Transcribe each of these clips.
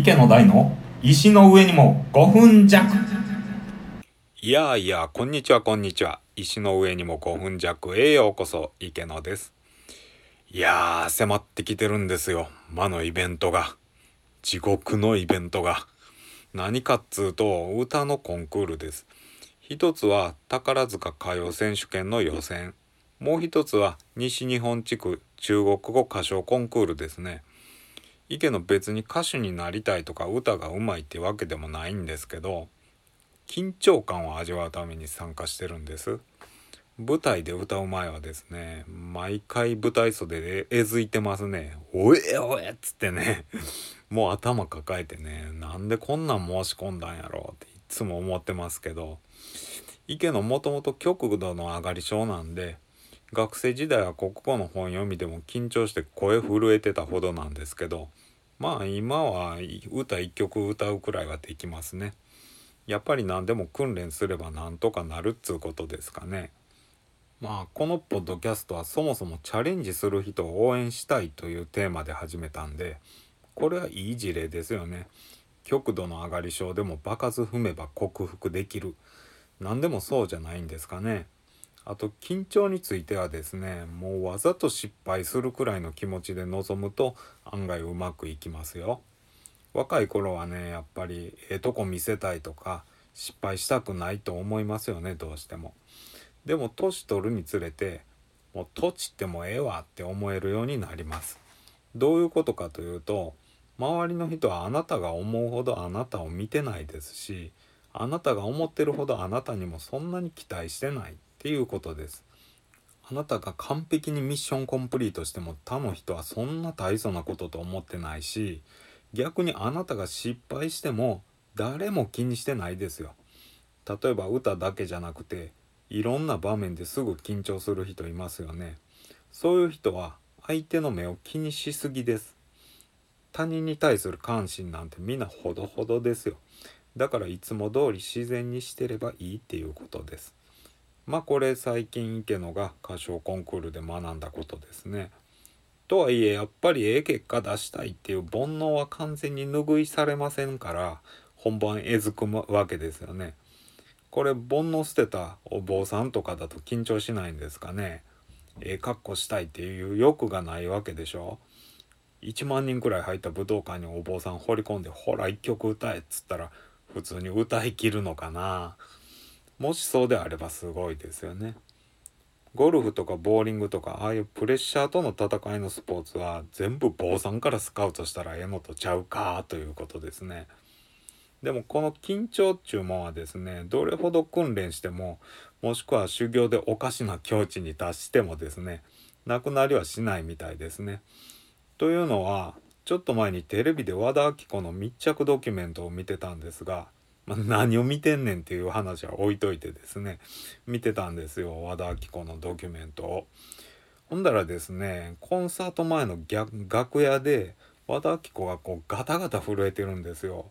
池の台の石の上にも5分弱いやいや、こんにちは、こんにちは。石の上にも5分弱へようこそ、池野です。いやー、迫ってきてるんですよ。魔のイベントが。地獄のイベントが。何かっつうと、歌のコンクールです。一つは宝塚歌謡選手権の予選。もう一つは西日本地区中国語歌唱コンクールですね。池の別に歌手になりたいとか歌がうまいってわけでもないんですけど、緊張感を味わうために参加してるんです。舞台で歌う前はですね毎回舞台袖でえずいてますね「おえおえ」っつってねもう頭抱えてねなんでこんなん申し込んだんやろうっていつも思ってますけど池のもともと極度の上がり症なんで学生時代は国語の本読みでも緊張して声震えてたほどなんですけどまあ今は歌一曲歌うくらいはできますね。やっぱり何でも訓練すればなんとかなるっつうことですかね。まあこのポッドキャストはそもそもチャレンジする人を応援したいというテーマで始めたんでこれはいい事例ですよね。極度の上がり症でも場数踏めば克服できる。何でもそうじゃないんですかね。あと緊張についてはですねもうわざと失敗するくらいの気持ちで臨むと案外うまくいきますよ。若い頃はねやっぱりええとこ見せたいとか失敗したくないと思いますよねどうしても。でも年取るにつれてもう土地ってもええわって思えるようになります。どういうことかというと周りの人はあなたが思うほどあなたを見てないですしあなたが思ってるほどあなたにもそんなに期待してないっていうことです。あなたが完璧にミッションコンプリートしても他の人はそんな大層なことと思ってないし逆にあなたが失敗しても誰も気にしてないですよ。例えば歌だけじゃなくていろんな場面ですぐ緊張する人いますよね。そういう人は相手の目を気にしすぎです。他人に対する関心なんてみんなほどほどですよ。だからいつも通り自然にしてればいいっていうことです。まあこれ最近池野が歌唱コンクールで学んだことですね。とはいえやっぱりええ結果出したいっていう煩悩は完全に拭いされませんから本番えずくわけですよね。これ煩悩捨てたお坊さんとかだと緊張しないんですかね。ええ格好したいっていう欲がないわけでしょ。1万人くらい入った武道館にお坊さん放り込んでほら一曲歌えっつったら普通に歌いきるのかな。もしそうであればすごいですよね。ゴルフとかボーリングとかああいうプレッシャーとの戦いのスポーツは全部坊さんからスカウトしたらええのとちゃうかということですね。でもこの緊張っちゅうもんはですねどれほど訓練してももしくは修行でおかしな境地に達してもですねなくなりはしないみたいですね。というのはちょっと前にテレビで和田アキ子の密着ドキュメントを見てたんですがまあ、何を見てんねんっていう話は置いといてですね見てたんですよ和田アキ子のドキュメントを。ほんだらですねコンサート前の楽屋で和田アキ子がこうガタガタ震えてるんですよ。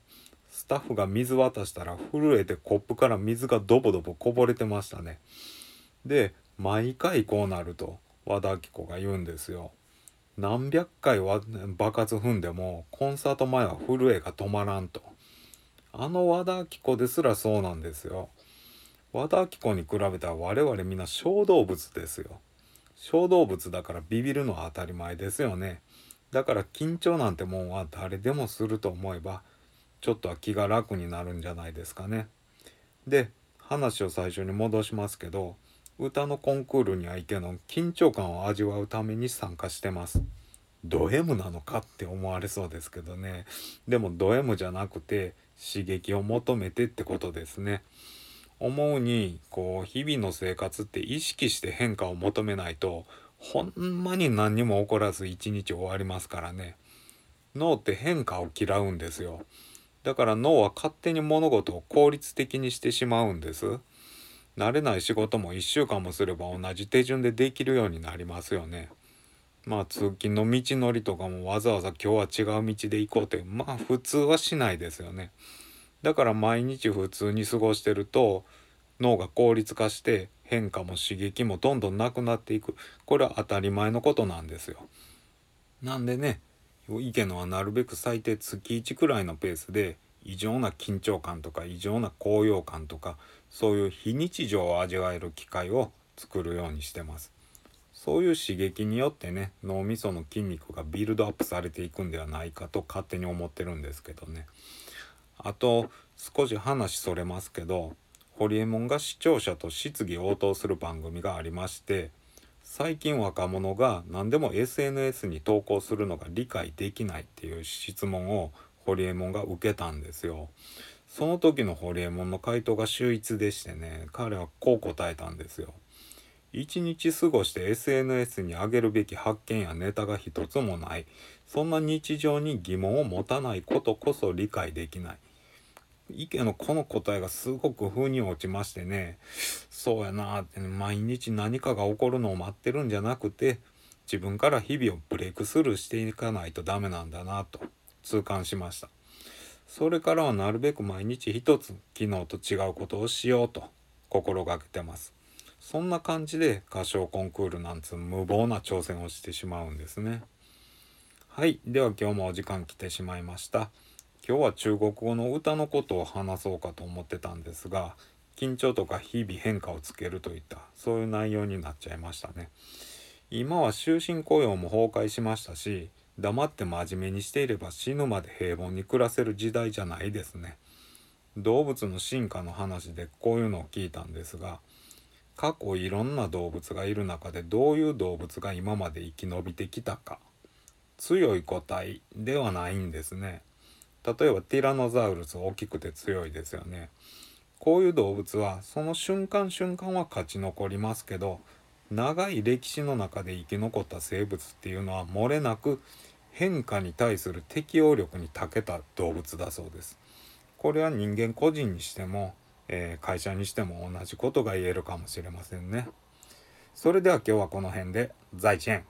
スタッフが水渡したら震えてコップから水がドボドボこぼれてましたね。で毎回こうなると和田アキ子が言うんですよ。何百回は爆発踏んでもコンサート前は震えが止まらんと。あの和田アキ子ですらそうなんですよ。和田アキ子に比べたら我々みんな小動物ですよ。小動物だからビビるのは当たり前ですよね。だから緊張なんてもんは誰でもすると思えばちょっとは気が楽になるんじゃないですかね。で話を最初に戻しますけど歌のコンクールには行けの緊張感を味わうために参加してます。ド M なのかって思われそうですけどねでもド M じゃなくて刺激を求めてってことですね。思うにこう日々の生活って意識して変化を求めないとほんまに何にも起こらず一日終わりますからね。脳って変化を嫌うんですよ。だから脳は勝手に物事を効率的にしてしまうんです。慣れない仕事も1週間もすれば同じ手順でできるようになりますよね。まあ通勤の道のりとかもわざわざ今日は違う道で行こうってまあ普通はしないですよね。だから毎日普通に過ごしてると脳が効率化して変化も刺激もどんどんなくなっていくこれは当たり前のことなんですよ。なんでね池野はなるべく最低月1くらいのペースで異常な緊張感とか異常な高揚感とかそういう非日常を味わえる機会を作るようにしてますそういう刺激によってね脳みその筋肉がビルドアップされていくんではないかと勝手に思ってるんですけどねあと少し話それますけどホリエモンが視聴者と質疑応答する番組がありまして最近若者が何でも SNS に投稿するのが理解できないっていう質問をホリエモンが受けたんですよ。その時のホリエモンの回答が秀逸でしてね彼はこう答えたんですよ。一日過ごして SNS に上げるべき発見やネタが一つもない。そんな日常に疑問を持たないことこそ理解できない。池のこの答えがすごく風に落ちましてね。そうやなって、毎日何かが起こるのを待ってるんじゃなくて自分から日々をブレイクスルーしていかないとダメなんだなと。痛感しました。それからはなるべく毎日一つ昨日と違うことをしようと心がけてます。そんな感じで歌唱コンクールなんつう無謀な挑戦をしてしまうんですね。はい。では今日もお時間来てしまいました。今日は中国語の歌のことを話そうかと思ってたんですが緊張とか日々変化をつけるといったそういう内容になっちゃいましたね。今は終身雇用も崩壊しましたし黙って真面目にしていれば死ぬまで平凡に暮らせる時代じゃないですね。動物の進化の話でこういうのを聞いたんですが過去いろんな動物がいる中でどういう動物が今まで生き延びてきたか。強い個体ではないんですね。例えばティラノザウルス大きくて強いですよね。こういう動物はその瞬間瞬間は勝ち残りますけど長い歴史の中で生き残った生物っていうのは漏れなく変化に対する適応力に長けた動物だそうです。これは人間個人にしてもえー、会社にしても同じことが言えるかもしれませんね。それでは今日はこの辺で、在地園。